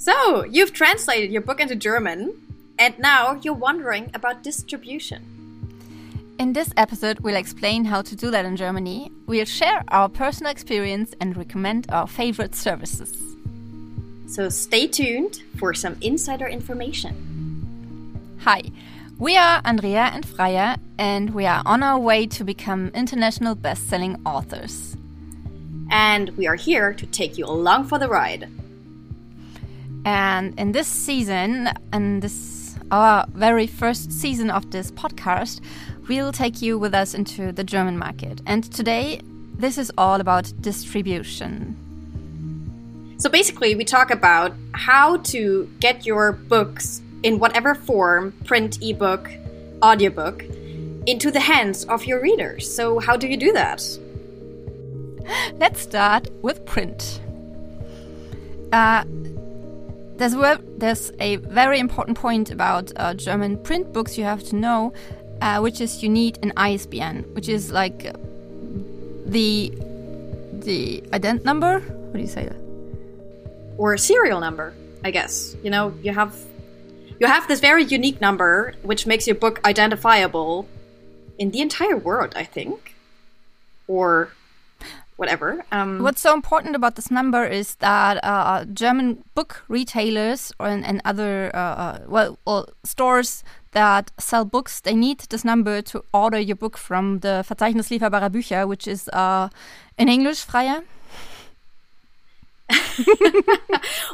So, you've translated your book into German, and now you're wondering about distribution. In this episode, we'll explain how to do that in Germany. We'll share our personal experience and recommend our favorite services. So, stay tuned for some insider information. Hi, we are Andrea and Freya, and we are on our way to become international best selling authors. And we are here to take you along for the ride. And in this season, and this our very first season of this podcast, we'll take you with us into the German market. And today, this is all about distribution. So basically, we talk about how to get your books in whatever form print, ebook, audiobook into the hands of your readers. So, how do you do that? Let's start with print. Uh, there's, there's a very important point about uh, German print books you have to know, uh, which is you need an ISBN, which is like the the ident number. What do you say? Or a serial number, I guess. You know, you have you have this very unique number, which makes your book identifiable in the entire world. I think, or whatever. Um, What's so important about this number is that uh, German book retailers and, and other uh, uh, well, well, stores that sell books they need this number to order your book from the Verzeichnis lieferbarer Bücher, which is uh, in English, Freya.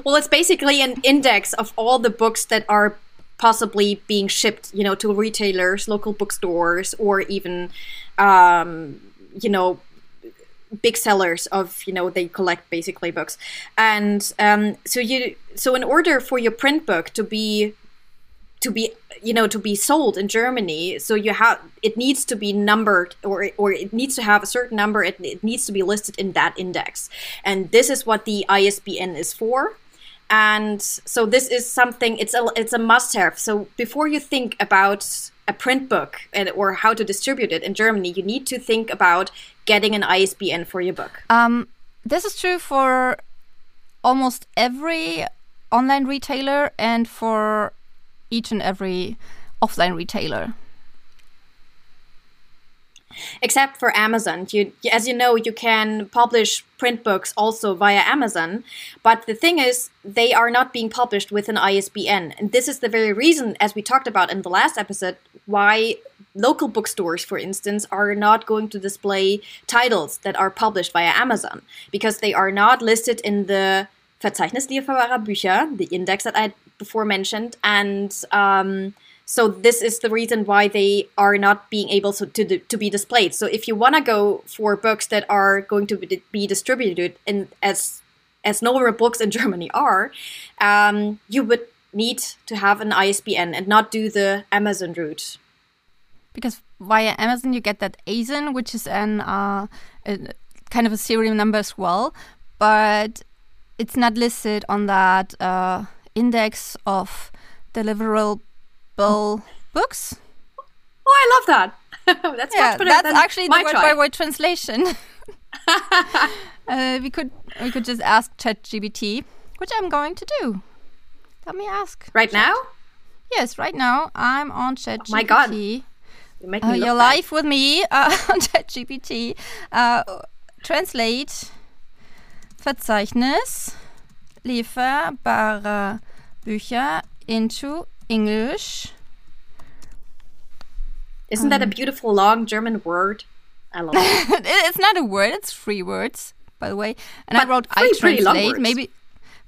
well, it's basically an index of all the books that are possibly being shipped, you know, to retailers, local bookstores, or even, um, you know, big sellers of you know they collect basically books. And um, so you so in order for your print book to be to be you know to be sold in Germany so you have it needs to be numbered or or it needs to have a certain number it, it needs to be listed in that index. And this is what the ISBN is for and so this is something it's a it's a must have so before you think about a print book and, or how to distribute it in Germany, you need to think about getting an ISBN for your book. Um, this is true for almost every online retailer and for each and every offline retailer. Except for Amazon, you, as you know, you can publish print books also via Amazon. But the thing is, they are not being published with an ISBN, and this is the very reason, as we talked about in the last episode, why local bookstores, for instance, are not going to display titles that are published via Amazon. Because they are not listed in the Verzeichnis lieferbarer Bücher, the index that I before mentioned, and um, so this is the reason why they are not being able to to, to be displayed. So if you want to go for books that are going to be, distributed in as as normal books in Germany are, um, you would need to have an ISBN and not do the Amazon route. Because via Amazon you get that ASIN, which is an uh, a, kind of a serial number as well, but it's not listed on that uh, index of deliverable books. Oh, I love that. that's yeah, that's actually the word by word translation. uh, we could we could just ask ChatGPT, which I'm going to do. Let me ask. Right Chat. now? Yes, right now. I'm on ChatGPT. Oh my god. You make uh, me you're live with me uh, on ChatGPT. Uh, translate Verzeichnis lieferbare Bücher into English. Isn't um, that a um, beautiful long German word? I love it. it's not a word, it's three words, by the way. And but I wrote I translate. Maybe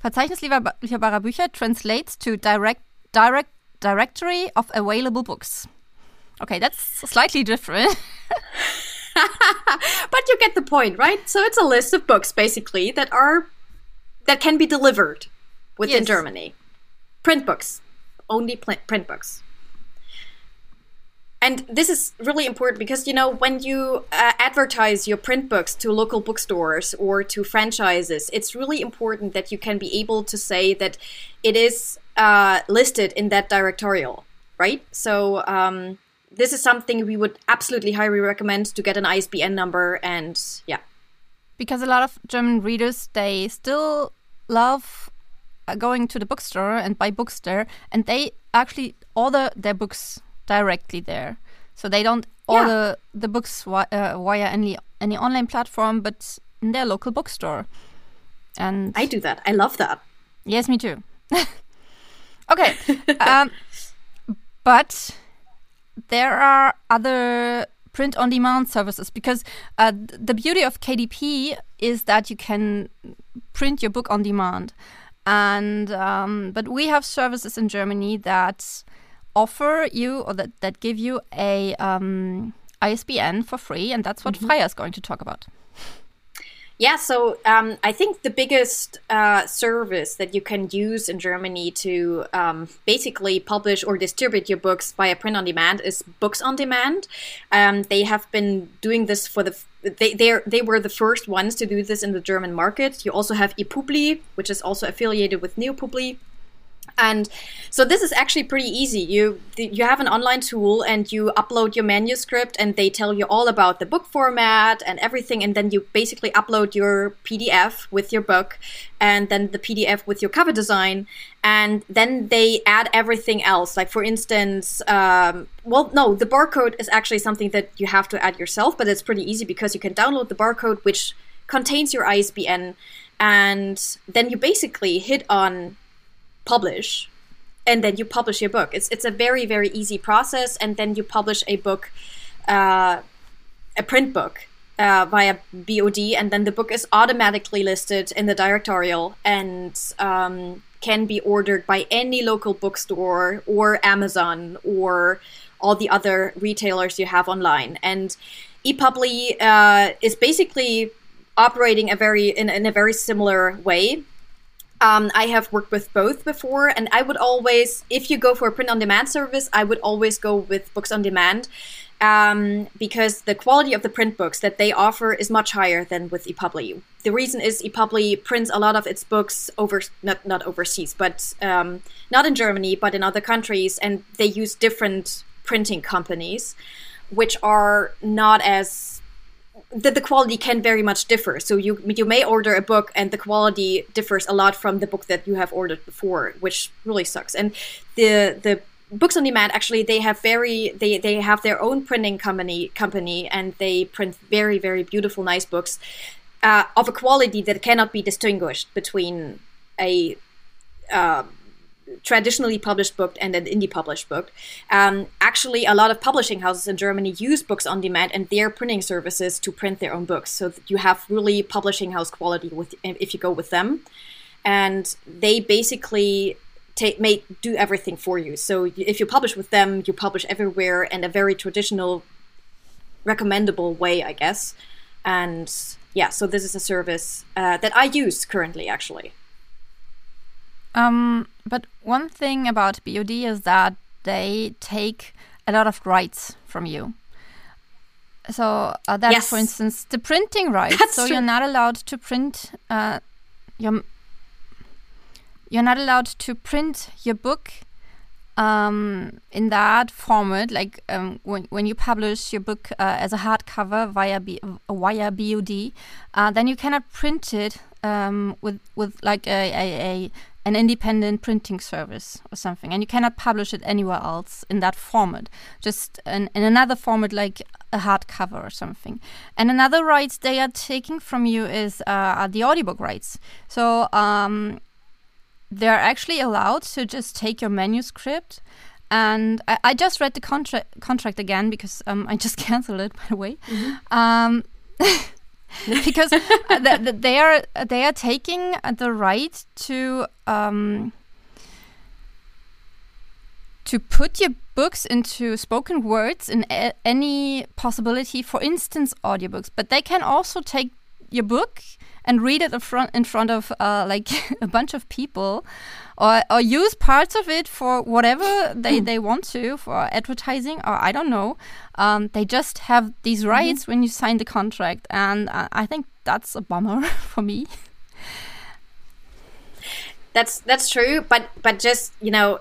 Verzeichnis lieferbarer Bücher translates to direct direct directory of available books. Okay, that's slightly different. but you get the point, right? So it's a list of books basically that are that can be delivered within yes. Germany. Print books. Only print books. And this is really important because, you know, when you uh, advertise your print books to local bookstores or to franchises, it's really important that you can be able to say that it is uh, listed in that directorial, right? So um, this is something we would absolutely highly recommend to get an ISBN number and yeah. Because a lot of German readers, they still love going to the bookstore and buy books there, and they actually order their books directly there. So they don't order yeah. the books wi- uh, via any any online platform, but in their local bookstore. And I do that. I love that. Yes, me too. okay, um, but there are other print on demand services because uh, the beauty of KDP is that you can print your book on demand. And um, but we have services in Germany that offer you or that, that give you a um, ISBN for free, and that's what mm -hmm. Freya is going to talk about. Yeah, so um, I think the biggest uh, service that you can use in Germany to um, basically publish or distribute your books via print on demand is Books on Demand. Um, they have been doing this for the they they were the first ones to do this in the German market. You also have ePubli, which is also affiliated with Neopubli. And so this is actually pretty easy. You you have an online tool and you upload your manuscript and they tell you all about the book format and everything and then you basically upload your PDF with your book and then the PDF with your cover design and then they add everything else. Like for instance, um, well, no, the barcode is actually something that you have to add yourself, but it's pretty easy because you can download the barcode which contains your ISBN and then you basically hit on publish and then you publish your book. It's it's a very very easy process and then you publish a book uh, a print book uh, via BOD and then the book is automatically listed in the directorial and um, can be ordered by any local bookstore or Amazon or all the other retailers you have online. And ePubli uh, is basically operating a very in, in a very similar way um, I have worked with both before, and I would always, if you go for a print on demand service, I would always go with books on demand um, because the quality of the print books that they offer is much higher than with ePubli. The reason is ePubli prints a lot of its books over not not overseas, but um, not in Germany, but in other countries, and they use different printing companies, which are not as that the quality can very much differ. So you you may order a book and the quality differs a lot from the book that you have ordered before, which really sucks. And the the books on demand actually they have very they they have their own printing company company and they print very very beautiful nice books uh, of a quality that cannot be distinguished between a uh, traditionally published book and an indie published book. Um, actually, a lot of publishing houses in Germany use books on demand and their printing services to print their own books. So you have really publishing house quality with if you go with them, and they basically take make do everything for you. So if you publish with them, you publish everywhere in a very traditional, recommendable way, I guess. And yeah, so this is a service uh, that I use currently, actually. Um, but one thing about BOD is that they take a lot of rights from you. So uh, that's, yes. for instance, the printing rights. That's so true. you're not allowed to print uh, your. You're not allowed to print your book um, in that format, like um, when, when you publish your book uh, as a hardcover via B, via BOD, uh, then you cannot print it um, with with like a, a, a an independent printing service or something, and you cannot publish it anywhere else in that format, just in, in another format like a hardcover or something. And another rights they are taking from you is uh, the audiobook rights. So um, they're actually allowed to just take your manuscript. And I, I just read the contract contract again because um, I just canceled it, by the way. Mm-hmm. Um, because the, the, they are they are taking the right to um, to put your books into spoken words in a- any possibility, for instance, audiobooks. But they can also take your book and read it in front in front of uh, like a bunch of people or, or use parts of it for whatever they, they want to for advertising or I don't know. Um, they just have these mm-hmm. rights mm -hmm. when you sign the contract, and uh, I think that's a bummer for me. That's that's true, but but just you know,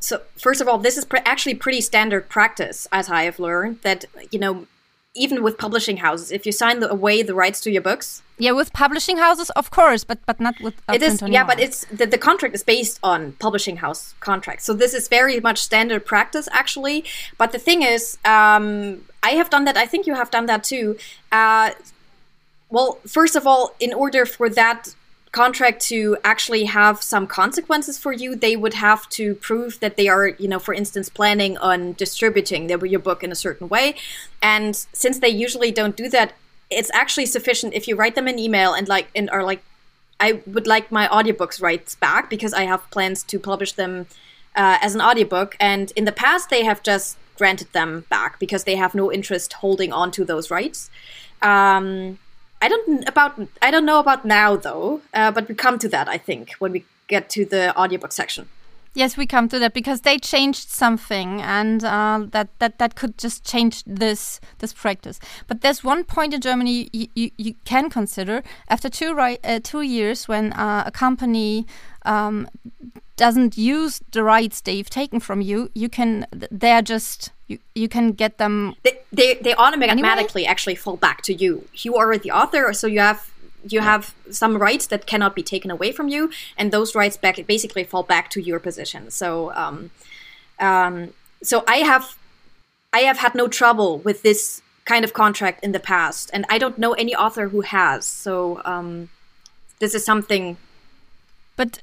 so first of all, this is pr actually pretty standard practice, as I have learned. That you know, even with publishing houses, if you sign the, away the rights to your books. Yeah, with publishing houses, of course, but but not with. It is yeah, but it's the, the contract is based on publishing house contracts, so this is very much standard practice actually. But the thing is, um, I have done that. I think you have done that too. Uh, well, first of all, in order for that contract to actually have some consequences for you, they would have to prove that they are, you know, for instance, planning on distributing their, your book in a certain way. And since they usually don't do that, it's actually sufficient if you write them an email and like and are like, I would like my audiobooks rights back because I have plans to publish them uh, as an audiobook. And in the past, they have just granted them back because they have no interest holding on to those rights. Um, I don't about I don't know about now though, uh, but we come to that I think when we get to the audiobook section. Yes, we come to that because they changed something, and uh, that that that could just change this this practice. But there's one point in Germany you, you, you can consider after two right uh, two years when uh, a company um, doesn't use the rights they've taken from you, you can they're just you, you can get them they they, they automatically anyway? actually fall back to you. You are the author, so you have you have some rights that cannot be taken away from you, and those rights back basically fall back to your position. So um, um, so I have I have had no trouble with this kind of contract in the past, and I don't know any author who has. So um, this is something. But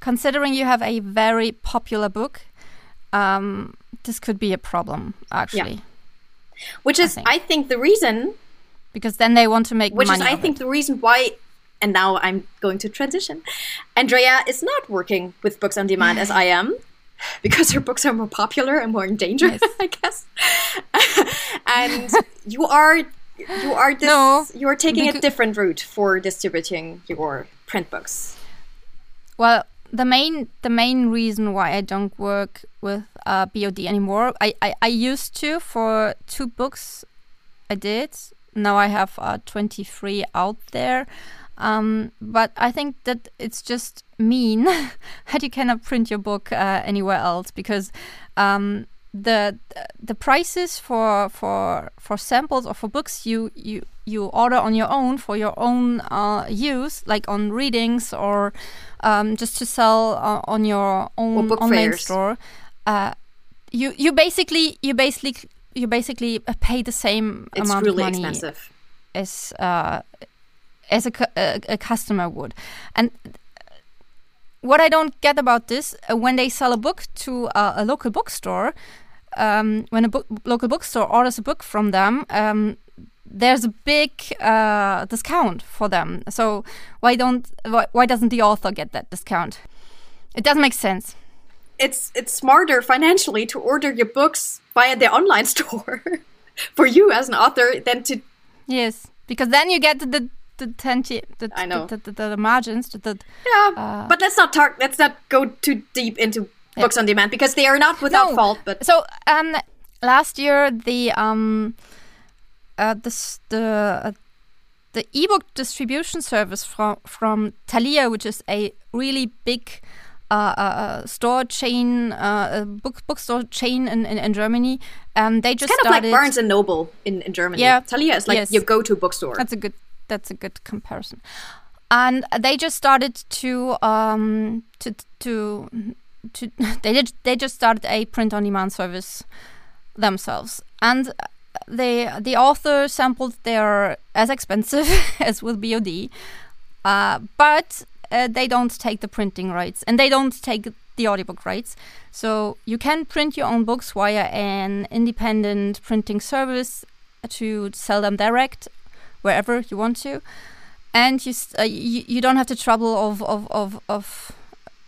considering you have a very popular book, um, this could be a problem, actually. Yeah. Which is, I think. I think. the reason. Because then they want to make Which is, I think, it. the reason why. And now I'm going to transition. Andrea is not working with books on demand as I am because her books are more popular and more in danger, yes. I guess. and you are you are this, no, you are taking a different route for distributing your print books. Well, the main the main reason why I don't work with uh, BOD anymore, I, I, I used to for two books I did. Now I have uh, 23 out there. Um, but I think that it's just mean that you cannot print your book uh, anywhere else because um, the the prices for for for samples or for books you you you order on your own for your own uh, use, like on readings or um, just to sell uh, on your own online fairs. store. Uh, you you basically you basically you basically pay the same it's amount really of money expensive. as uh, as a, a, a customer would, and what I don't get about this, uh, when they sell a book to uh, a local bookstore, um, when a book, local bookstore orders a book from them, um, there's a big uh, discount for them. So why don't why, why doesn't the author get that discount? It doesn't make sense. It's it's smarter financially to order your books via the online store for you as an author than to yes because then you get the the tenti- the, I know the, the, the, the margins the yeah uh, but let's not talk let's not go too deep into yeah. books on demand because they are not without no. fault but so um last year the um uh, the the uh, the ebook distribution service from from Thalia, which is a really big uh, uh, uh store chain, uh, book bookstore chain in, in, in Germany. Um, they just it's kind started, of like Barnes and Noble in, in Germany. Yeah, Thalia is like yes. your go-to bookstore. That's a good that's a good comparison. And they just started to um, to to to they did they just started a print on demand service themselves and they the author samples they are as expensive as with BOD, uh, but uh, they don't take the printing rights and they don't take the audiobook rights. So you can print your own books via an independent printing service to sell them direct wherever you want to, and you uh, you, you don't have the trouble of of of, of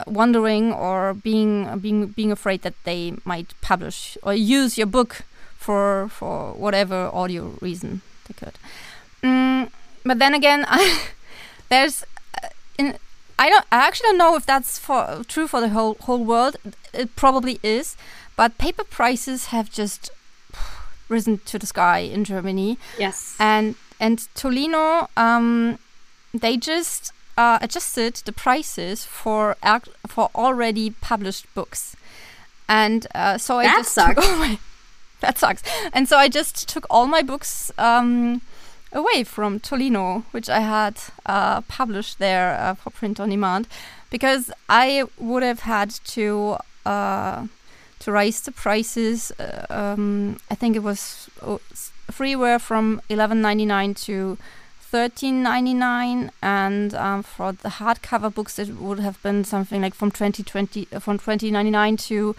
wondering or being being being afraid that they might publish or use your book for for whatever audio reason they could. Mm, but then again, I, there's uh, in I don't I actually don't know if that's for true for the whole whole world. It probably is, but paper prices have just risen to the sky in Germany. Yes, and and Tolino, um, they just uh, adjusted the prices for for already published books, and uh, so that I just sucks. that sucks. And so I just took all my books um, away from Tolino, which I had uh, published there uh, for print on demand, because I would have had to uh, to raise the prices. Uh, um, I think it was oh, freeware from eleven ninety nine to thirteen ninety nine, and um, for the hardcover books, it would have been something like from twenty twenty from twenty ninety nine to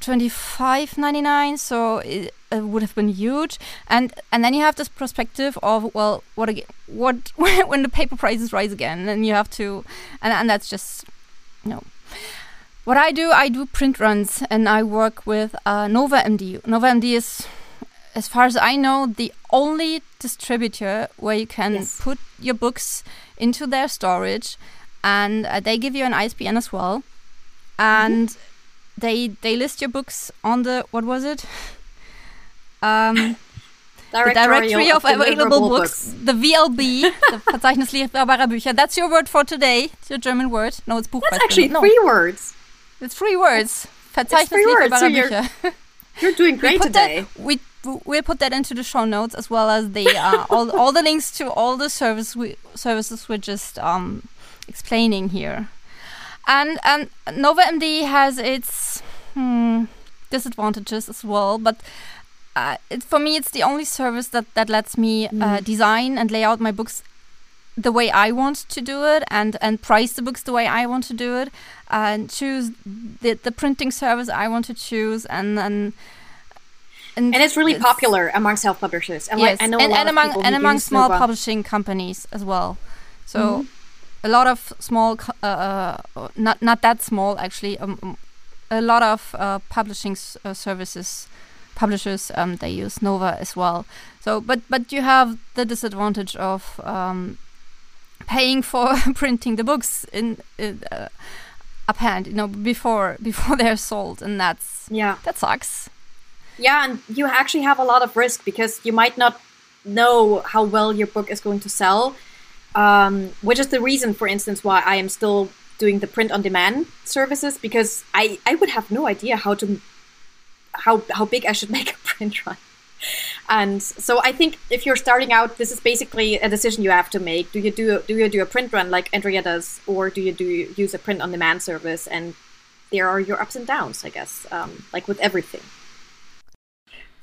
twenty five ninety nine. So it, it, would have been huge, and and then you have this perspective of well, what again? What when the paper prices rise again, then you have to, and and that's just you know. What I do, I do print runs, and I work with uh, Nova MD. Nova MD is as far as I know, the only distributor where you can yes. put your books into their storage, and uh, they give you an ISBN as well, and mm-hmm. They they list your books on the what was it? Um, the directory of, of available books, books, the VLB, the Verzeichnis lieferbarer Bücher. That's your word for today. It's your German word. No, it's Buchpreis. That's actually no. three words. It's three words. Verzeichnis lieferbarer Bücher. You're, you're doing great today. That, we we'll put that into the show notes as well as the uh, all all the links to all the service we, services we're just um, explaining here. And um, Nova MD has its hmm, disadvantages as well, but uh, it, for me, it's the only service that that lets me uh, mm. design and lay out my books the way I want to do it, and and price the books the way I want to do it, and choose the the printing service I want to choose, and and and, and it's really it's, popular among self publishers. And yes, like, I know and, and among and among small publishing companies as well. So mm-hmm. A lot of small, uh, uh, not not that small actually. Um, um a lot of uh, publishing uh, services publishers um, they use Nova as well. So, but but you have the disadvantage of um, paying for printing the books in, in uh, hand, you know, before before they're sold, and that's yeah, that sucks. Yeah, and you actually have a lot of risk because you might not know how well your book is going to sell, um, which is the reason, for instance, why I am still doing the print on demand services because I, I would have no idea how to how how big I should make a print run. And so I think if you're starting out, this is basically a decision you have to make. Do you do do you do a print run like Andrea does, or do you do you use a print on demand service? And there are your ups and downs, I guess, um, like with everything.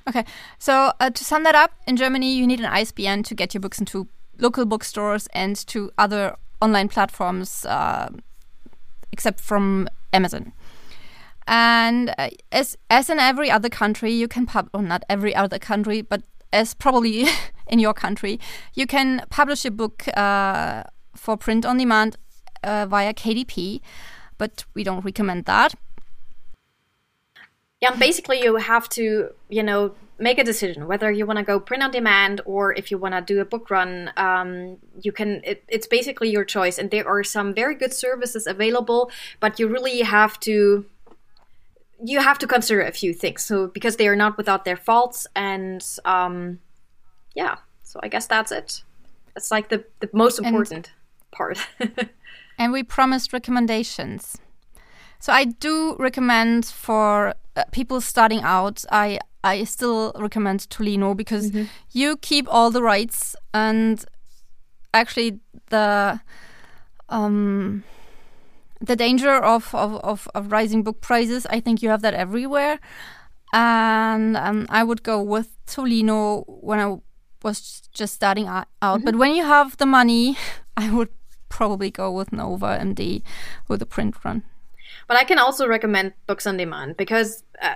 Okay, so uh, to sum that up, in Germany, you need an ISBN to get your books into local bookstores and to other online platforms, uh, except from Amazon. And uh, as as in every other country, you can pub, or not every other country, but as probably in your country, you can publish a book uh, for print on demand uh, via KDP, but we don't recommend that yeah, basically you have to, you know, make a decision whether you want to go print on demand or if you want to do a book run. Um, you can. It, it's basically your choice, and there are some very good services available, but you really have to. You have to consider a few things, so because they are not without their faults, and um, yeah. So I guess that's it. It's like the the most important and, part. and we promised recommendations. So I do recommend for uh, people starting out. I I still recommend Tolino because mm-hmm. you keep all the rights and actually the um the danger of, of, of, of rising book prices. I think you have that everywhere, and um, I would go with Tolino when I was just starting out. Mm-hmm. But when you have the money, I would probably go with Nova MD with a print run. But I can also recommend books on demand because. Uh,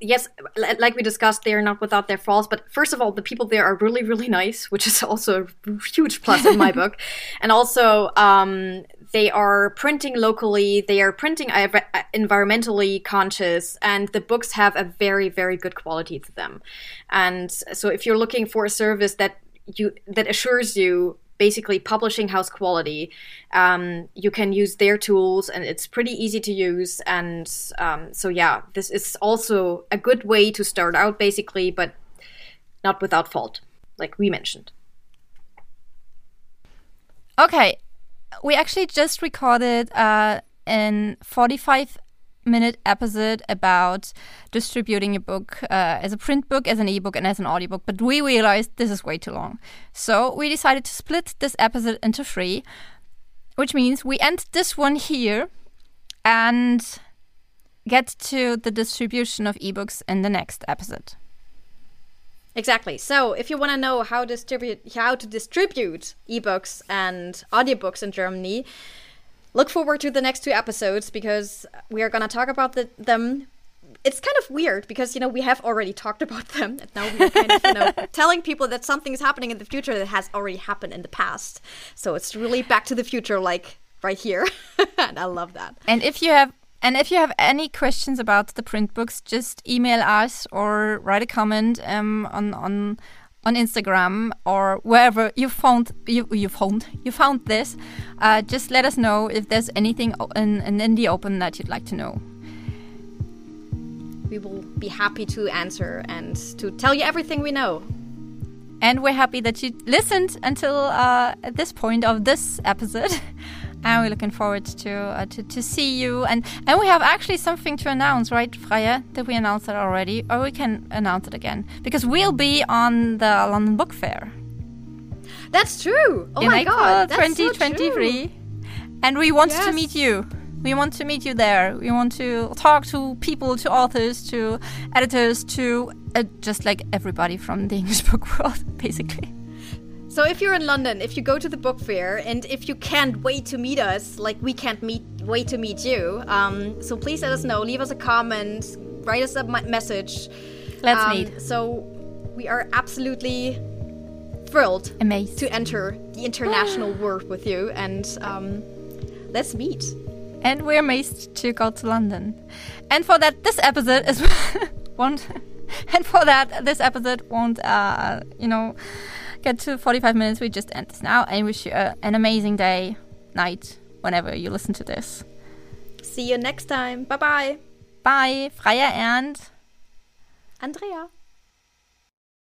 yes, like we discussed, they are not without their faults. But first of all, the people there are really, really nice, which is also a huge plus in my book. And also, um, they are printing locally. They are printing environmentally conscious, and the books have a very, very good quality to them. And so, if you're looking for a service that you that assures you basically publishing house quality. Um, you can use their tools, and it's pretty easy to use. And um, so, yeah, this is also a good way to start out, basically, but not without fault, like we mentioned. Okay, we actually just recorded uh, in 45 minute episode about distributing a book uh, as a print book, as an ebook, and as an audiobook. But we realized this is way too long. So we decided to split this episode into three, which means we end this one here and get to the distribution of ebooks in the next episode. Exactly. So, if you want to know how distribute how to distribute ebooks and audiobooks in Germany, look forward to the next two episodes because we are going to talk about the, them. It's kind of weird because you know we have already talked about them, and now we're kind of you know telling people that something is happening in the future that has already happened in the past. So it's really back to the future, like right here, and I love that. And if you have and if you have any questions about the print books, just email us or write a comment um, on on on Instagram or wherever you found you you found you found this. Uh, just let us know if there's anything in, in the open that you'd like to know. We will be happy to answer and to tell you everything we know. And we're happy that you listened until uh, this point of this episode. and we're looking forward to, uh, to to see you. And and we have actually something to announce, right, Freya? Did we announce it already, or we can announce it again? Because we'll be on the London Book Fair. That's true. Oh in my April god, 2023, so and we want yes. to meet you. We want to meet you there. We want to talk to people, to authors, to editors, to uh, just like everybody from the English book world, basically. So if you're in London, if you go to the book fair, and if you can't wait to meet us, like we can't meet wait to meet you, um, so please let us know. Leave us a comment, write us a message. Let's um, meet. So we are absolutely thrilled, amazed to enter the international world with you, and um, let's meet. And we're amazed to go to London. And for that, this episode is won't. And for that, this episode won't, uh, you know get to 45 minutes, we just end this now and wish you a, an amazing day, night, whenever you listen to this. See you next time. Bye bye. Bye. Freya and Andrea.